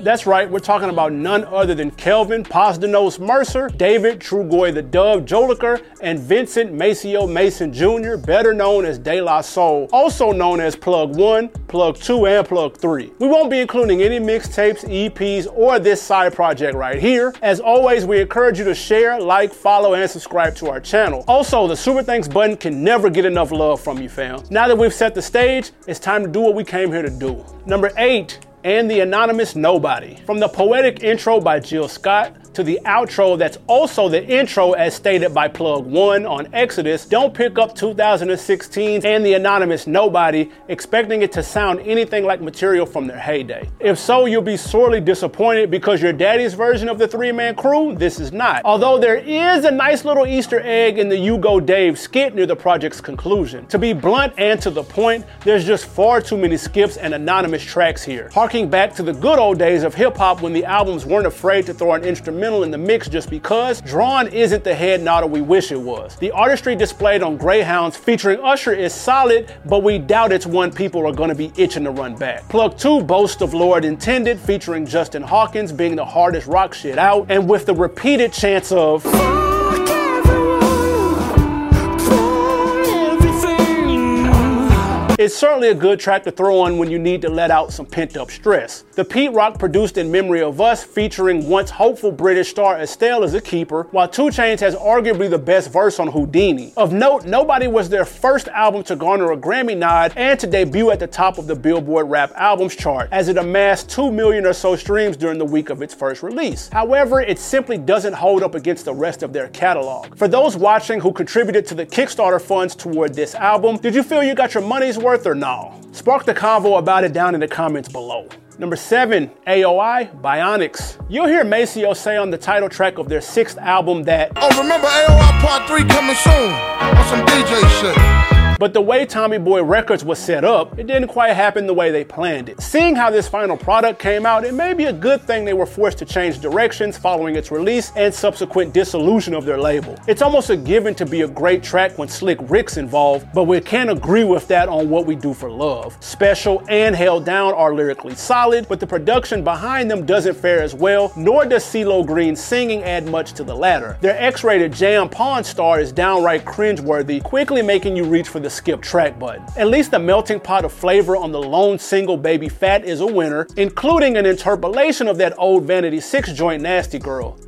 That's right, we're talking about none other than Kelvin Posdnuos Mercer, David Trugoy the Dove Jolicoeur, and Vincent Maceo Mason Jr., better known as De La Soul, also known as Plug 1, Plug 2, and Plug 3. We won't be including any mixtapes, EPs, or this side project right here. As always, we encourage you to share, like, follow, and subscribe to our channel. Also, the Super Thanks button can never get enough love from you, fam. Now that we've set the stage, it's time to do what we came here to do. Number 8, and the Anonymous Nobody. From the poetic intro by Jill Scott to the outro that's also the intro as stated by Plug One on Exodus, don't pick up 2016 and the Anonymous Nobody expecting it to sound anything like material from their heyday. If so, you'll be sorely disappointed because your daddy's version of the three man crew, this is not. Although there is a nice little Easter egg in the You Go Dave skit near the project's conclusion. To be blunt and to the point, there's just far too many skips and anonymous tracks here. Harking back to the good old days of hip hop when the albums weren't afraid to throw an instrumental instrumental in the mix just because, Drawn isn't the head nodder we wish it was. The artistry displayed on Greyhounds featuring Usher is solid, but we doubt it's one people are gonna be itching to run back. Plug 2 boasts of Lord Intended featuring Justin Hawkins being the hardest rock shit out, and with the repeated chance of It's certainly a good track to throw on when you need to let out some pent up stress. The Pete Rock produced In Memory of Us featuring once hopeful British star Estelle as a keeper, while 2 Chainz has arguably the best verse on Houdini. Of note, Nobody was their first album to garner a Grammy nod and to debut at the top of the Billboard Rap Albums chart, as it amassed 2 million or so streams during the week of its first release. However, it simply doesn't hold up against the rest of their catalog. For those watching who contributed to the Kickstarter funds toward this album, did you feel you got your money's worth? Worth or no? Spark the convo about it down in the comments below. Number seven, AOI, Bionix. You'll hear Maceo say on the title track of their sixth album that, Oh, remember AOI Part 3 coming soon on some DJ shit. But the way Tommy Boy Records was set up, it didn't quite happen the way they planned it. Seeing how this final product came out, it may be a good thing they were forced to change directions following its release and subsequent dissolution of their label. It's almost a given to be a great track when Slick Rick's involved, but we can't agree with that on what we do for love. Special and Held Down are lyrically solid, but the production behind them doesn't fare as well, nor does CeeLo Green's singing add much to the latter. Their X-rated Jam Pawn star is downright cringeworthy, quickly making you reach for the the skip track button. At least the melting pot of flavor on the lone single Baby Fat is a winner, including an interpolation of that old Vanity 6 joint Nasty Girl.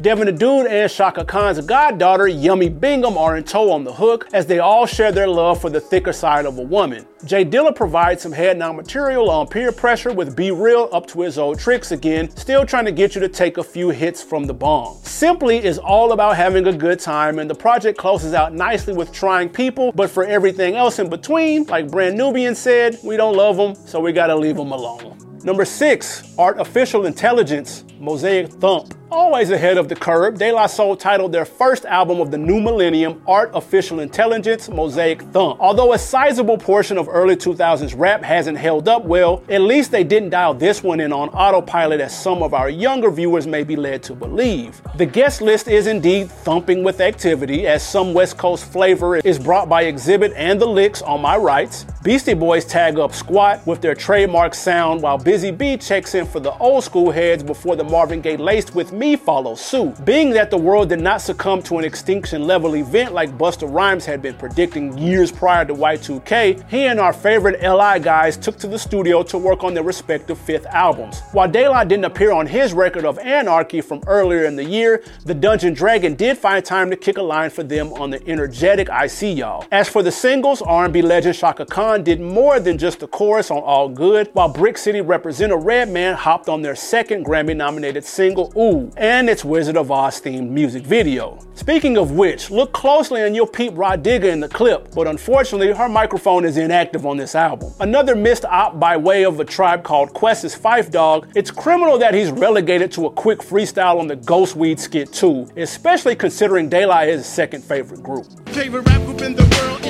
Devin Dude and Chaka Khan's goddaughter, Yummy Bingham, are in tow on the hook as they all share their love for the thicker side of a woman. J Dilla provides some head now material on peer pressure with B-Real up to his old tricks again, still trying to get you to take a few hits from the bomb. Simply is all about having a good time, and the project closes out nicely with trying people, but for everything else in between, like Brand Nubian said, we don't love them, so we gotta leave them alone. Number six, Artificial Intelligence, Mosaic Thump. Always ahead of the curve, De La Soul titled their first album of the new millennium Artificial Intelligence Mosaic Thump. Although a sizable portion of early 2000s rap hasn't held up well, at least they didn't dial this one in on autopilot as some of our younger viewers may be led to believe. The guest list is indeed thumping with activity as some West Coast flavor is brought by Xzibit and the Liks on my rights. Beastie Boys tag up Squat with their trademark sound while Busy Bee checks in for the old school heads before the Marvin Gaye laced with me follow suit. Being that the world did not succumb to an extinction level event like Busta Rhymes had been predicting years prior to Y2K, he and our favorite LI guys took to the studio to work on their respective fifth albums. While De La didn't appear on his record of Anarchy from earlier in the year, the Dungeon Dragon did find time to kick a line for them on the energetic I See Y'all. As for the singles, R&B legend Chaka Khan did more than just the chorus on All Good, while Brick City representative Redman hopped on their second Grammy nominated single, Ooh, and its Wizard of Oz themed music video. Speaking of which, look closely and you'll peep Rah Digga in the clip, but unfortunately her microphone is inactive on this album. Another missed op by way of a tribe called Quest's Phife Dawg, it's criminal that he's relegated to a quick freestyle on the Ghost Weed skit too, especially considering De La is his second favorite group. Favorite rap group in the world.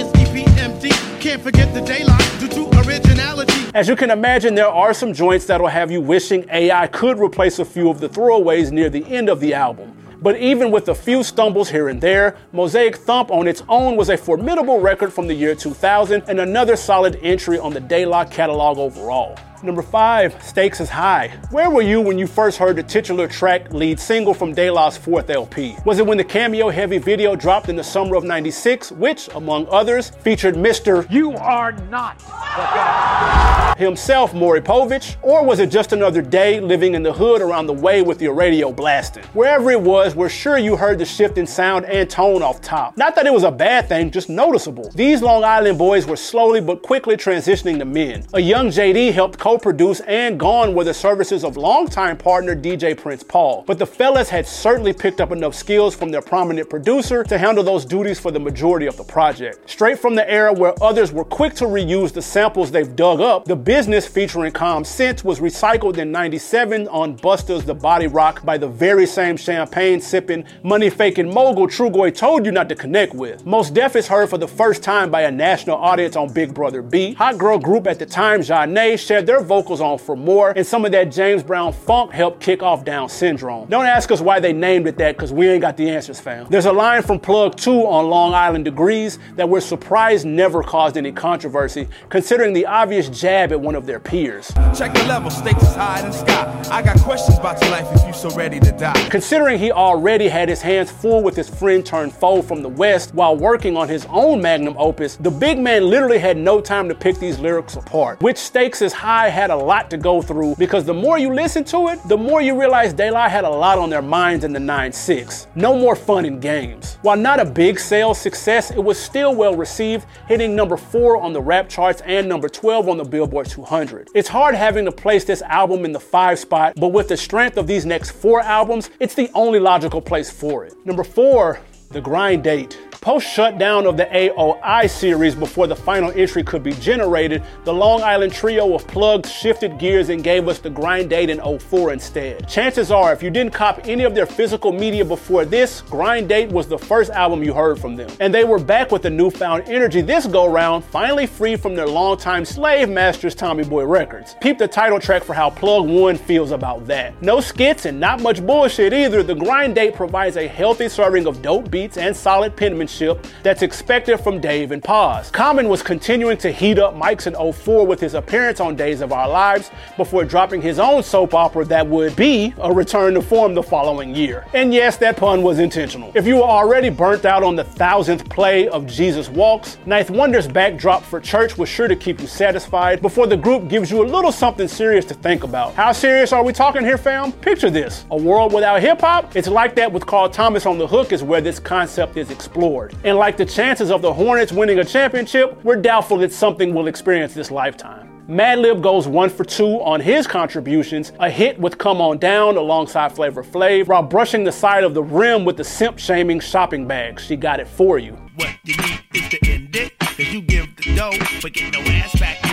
Can't forget the daylight due to originality. As you can imagine, there are some joints that'll have you wishing AI could replace a few of the throwaways near the end of the album. But even with a few stumbles here and there, Mosaic Thump on its own was a formidable record from the year 2000 and another solid entry on the La catalog overall. Number five, Stakes is High. Where were you when you first heard the titular track lead single from De La's fourth LP? Was it when the cameo heavy video dropped in the summer of 96, which, among others, featured Mr. You are not himself, Maury Povich? Or was it just another day living in the hood around the way with your radio blasting? Wherever it was, we're sure you heard the shift in sound and tone off top. Not that it was a bad thing, just noticeable. These Long Island boys were slowly but quickly transitioning to men. A young JD helped co-produce and Gone were the services of longtime partner DJ Prince Paul. But the fellas had certainly picked up enough skills from their prominent producer to handle those duties for the majority of the project. Straight from the era where others were quick to reuse the samples they've dug up, the business featuring Common Sense was recycled in 97 on Busta's The Body Rock by the very same champagne sipping, money faking mogul Trugoy told you not to connect with. Mos Def is heard for the first time by a national audience on Big Brother B. Hot girl group at the time, Zhané, shared their vocals on For More, and some of that James Brown funk helped kick off Down Syndrome. Don't ask us why they named it that, because we ain't got the answers, fam. There's a line from Plug 2 on Long Island Degrees that we're surprised never caused any controversy, considering the obvious jab at one of their peers. Check the level, stakes is high in the sky. I got questions about your life if you so ready to die. Considering he already had his hands full with his friend turned foe from the West while working on his own magnum opus, the big man literally had no time to pick these lyrics apart. Which Stakes is High had a lot to go through because the more you listen to it, the more you realize De La had a lot on their minds in the 9-6. No more fun and games. While not a big sales success, it was still well received, hitting number 4 on the rap charts and number 12 on the Billboard 200. It's hard having to place this album in the 5 spot, but with the strength of these next 4 albums, it's the only logical place for it. Number 4, The Grind Date. Post shutdown of the AOI series before the final entry could be generated, the Long Island trio of plugs shifted gears and gave us the grind date in 04 instead. Chances are, if you didn't cop any of their physical media before this, Grind Date was the first album you heard from them. And they were back with a newfound energy this go round, finally free from their longtime slave masters, Tommy Boy Records. Peep the title track for how Plug One feels about that. No skits and not much bullshit either, the Grind Date provides a healthy serving of dope beats and solid penmanship that's expected from Dave and Pos. Common was continuing to heat up mics in 04 with his appearance on Days of Our Lives before dropping his own soap opera that would be a return to form the following year. And yes, that pun was intentional. If you were already burnt out on the thousandth play of Jesus Walks, Ninth Wonder's backdrop for church was sure to keep you satisfied before the group gives you a little something serious to think about. How serious are we talking here, fam? Picture this a world without hip hop? It's like that with Carl Thomas on the hook, is where this concept is explored. And like the chances of the Hornets winning a championship, we're doubtful that something will experience this lifetime. Madlib goes one for two on his contributions, a hit with Come On Down alongside Flavor Flav, while brushing the side of the rim with the simp shaming shopping bag. She got it for you. What you need is to end it, cause you give the dough, but get no ass back.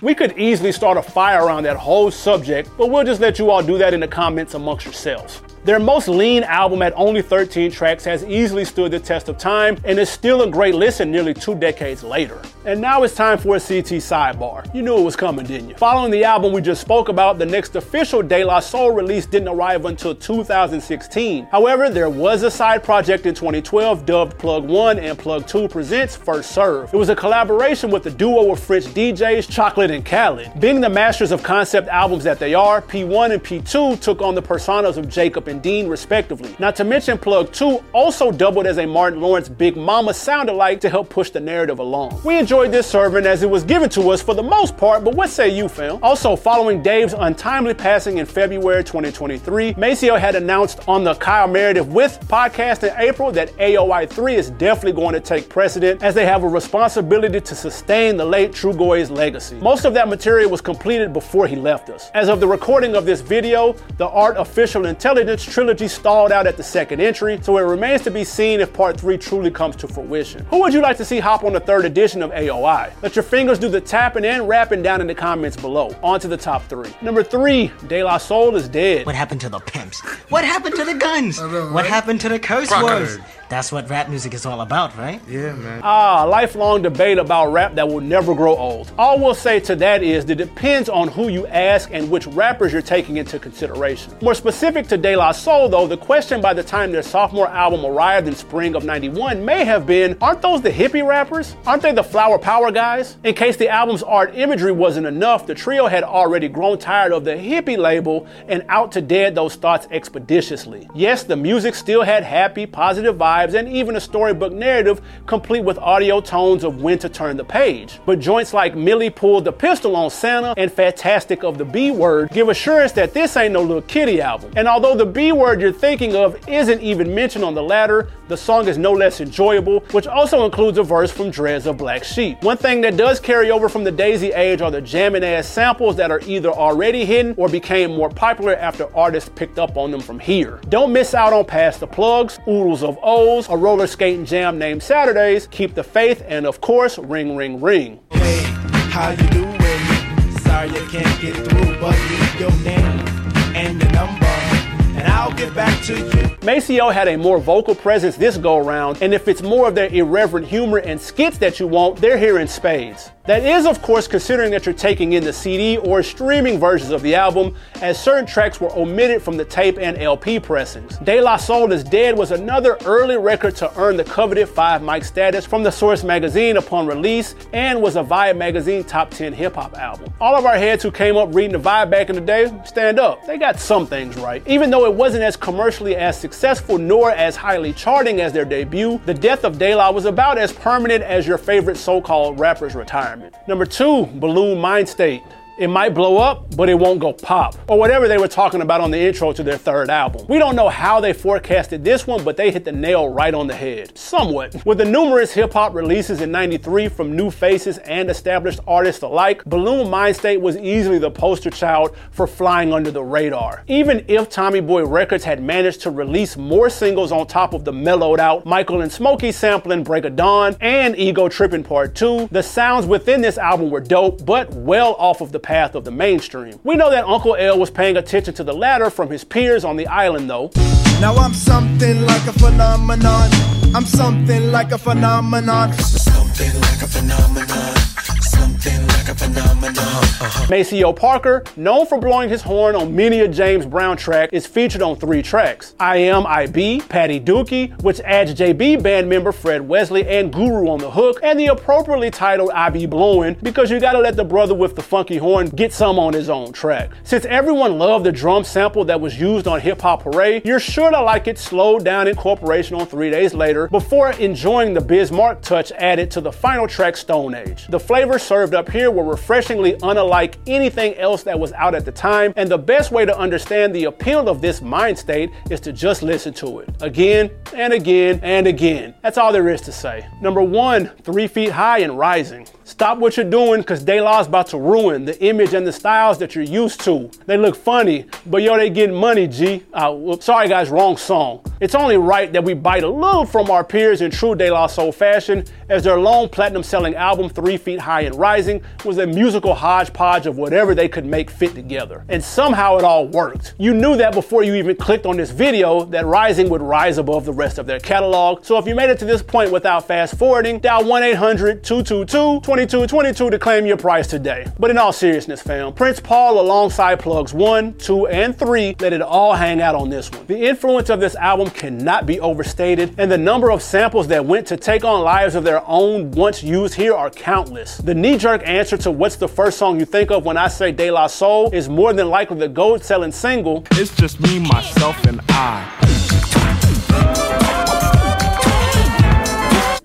We could easily start a fire around that whole subject, but we'll just let you all do that in the comments amongst yourselves. Their most lean album at only 13 tracks has easily stood the test of time and is still a great listen nearly two decades later. And now it's time for a CT sidebar. You knew it was coming, didn't you? Following the album we just spoke about, the next official De La Soul release didn't arrive until 2016. However, there was a side project in 2012 dubbed Plug 1 and Plug 2 Presents First Serve. It was a collaboration with the duo of French DJs Chokolate and Khalid. Being the masters of concept albums that they are, P1 and P2 took on the personas of Jacob and and Dean, respectively. Not to mention, Plug 2 also doubled as a Martin Lawrence Big Mama sound alike to help push the narrative along. We enjoyed this serving as it was given to us for the most part, but what say you, fam? Also, following Dave's untimely passing in February 2023, Maceo had announced on the Kyle Meredith With podcast in April that AOI 3 is definitely going to take precedent as they have a responsibility to sustain the late Trugoy's legacy. Most of that material was completed before he left us. As of the recording of this video, the Art Official Intelligence trilogy stalled out at the second entry, so it remains to be seen if part 3 truly comes to fruition. Who would you like to see hop on the third edition of AOI? Let your fingers do the tapping and rapping down in the comments below. On to the top 3. Number 3, De La Soul is dead. What happened to the pimps? What happened to the guns? know, What happened to the Coast Fuck Wars? It. That's what rap music is all about, right? Yeah, man. Ah, lifelong debate about rap that will never grow old. All we'll say to that is that it depends on who you ask and which rappers you're taking into consideration. More specific to De La Soul, though, the question by the time their sophomore album arrived in spring of 91 may have been, aren't those the hippie rappers? Aren't they the flower power guys? In case the album's art imagery wasn't enough, the trio had already grown tired of the hippie label and out to dead those thoughts expeditiously. Yes, the music still had happy, positive vibes and even a storybook narrative complete with audio tones of when to turn the page. But joints like Millie pulled the pistol on Santa and Fanatic of the B Word give assurance that this ain't no little kitty album. And although the B Word you're thinking of isn't even mentioned on the latter, the song is no less enjoyable, which also includes a verse from Dres of Black Sheep. One thing that does carry over from the Daisy age are the jamming ass samples that are either already hidden or became more popular after artists picked up on them from here. Don't miss out on Pass the Plugs, Oodles of O's, a roller skating jam named Saturdays, Keep the Faith, and of course, Ring Ring Ring. Hey, Maceo had a more vocal presence this go around, and if it's more of their irreverent humor and skits that you want, they're here in spades. That is, of course, considering that you're taking in the CD or streaming versions of the album, as certain tracks were omitted from the tape and LP pressings. De La Soul is Dead was another early record to earn the coveted 5 mic status from the Source magazine upon release and was a Vibe magazine top 10 hip hop album. All of our heads who came up reading the Vibe back in the day, stand up. They got some things right. Even though it wasn't as commercially as successful nor as highly charting as their debut, the death of De La was about as permanent as your favorite so called rapper's retirement environment. Number two, Buhloone Mindstate. It might blow up, but it won't go pop. Or whatever they were talking about on the intro to their third album. We don't know how they forecasted this one, but they hit the nail right on the head. Somewhat. With the numerous hip hop releases in 93 from new faces and established artists alike, Buhloone Mindstate was easily the poster child for flying under the radar. Even if Tommy Boy Records had managed to release more singles on top of the mellowed out Michael and Smokey sampling Break of Dawn and Ego Tripping Part 2, the sounds within this album were dope, but well off of the path of the mainstream. We know that Uncle L was paying attention to the latter from his peers on the island, though. Now I'm something like a phenomenon. I'm something like a phenomenon. Something like a phenomenon. A. Maceo Parker, known for blowing his horn on many a James Brown track, is featured on three tracks. I Am IB, Patti Dooke, which adds JB band member Fred Wesley and Guru on the hook, and the appropriately titled I Be Blowing, because you gotta let the brother with the funky horn get some on his own track. Since everyone loved the drum sample that was used on Hip Hop Hooray, you're sure to like it slowed down incorporation on three days later before enjoying the Biz Markie touch added to the final track Stone Age. The flavors served up here were refreshingly unlike anything else that was out at the time, and the best way to understand the appeal of this mind state is to just listen to it again and again and again. That's all there is to say. Number one, three feet high and rising. Stop what you're doing because De La's about to ruin the image and the styles that you're used to. They look funny, but yo, they getting money, G. Uh, sorry guys, wrong song. It's only right that we bite a little from our peers in true De La Soul fashion, as their long platinum selling album, Three Feet High and Rising, was a musical hodgepodge of whatever they could make fit together. And somehow it all worked. You knew that before you even clicked on this video that Rising would rise above the rest of their catalog. So if you made it to this point without fast forwarding, dial 1 800 222 2222 to claim your prize today. But in all seriousness, fam, Prince Paul alongside plugs 1, 2, and 3 let it all hang out on this one. The influence of this album cannot be overstated, and the number of samples that went to take on lives of their own once used here are countless. The knee jerk answer to what's the first song you think of when I say De La Soul is more than likely the gold selling single. It's just me, myself, and I.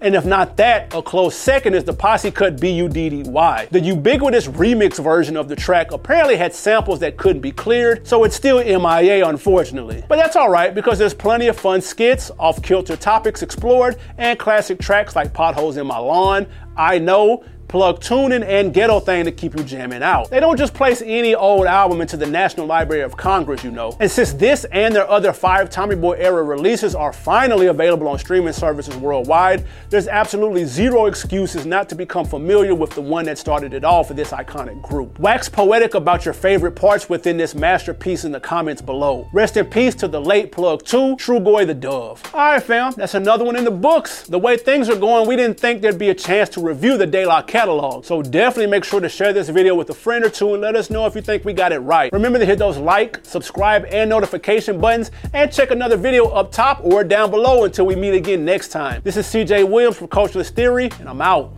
And if not that, a close second is the Posse Cut B-U-D-D-Y. The ubiquitous remix version of the track apparently had samples that couldn't be cleared, so it's still MIA unfortunately. But that's alright because there's plenty of fun skits, off-kilter topics explored, and classic tracks like Potholes in My Lawn, I Know, Plug tuning, and ghetto thing to keep you jamming out. They don't just place any old album into the National Library of Congress, you know. And since this and their other five Tommy Boy era releases are finally available on streaming services worldwide, there's absolutely zero excuses not to become familiar with the one that started it all for this iconic group. Wax poetic about your favorite parts within this masterpiece in the comments below. Rest in peace to the late Plug 2, Trugoy the Dove. Alright fam, that's another one in the books. The way things are going, we didn't think there'd be a chance to review the De La catalog, so definitely make sure to share this video with a friend or two and let us know if you think we got it right. Remember to hit those like, subscribe, and notification buttons, and check another video up top or down below until we meet again next time. This is C Jay Williams from Culturalist Theory, and I'm out.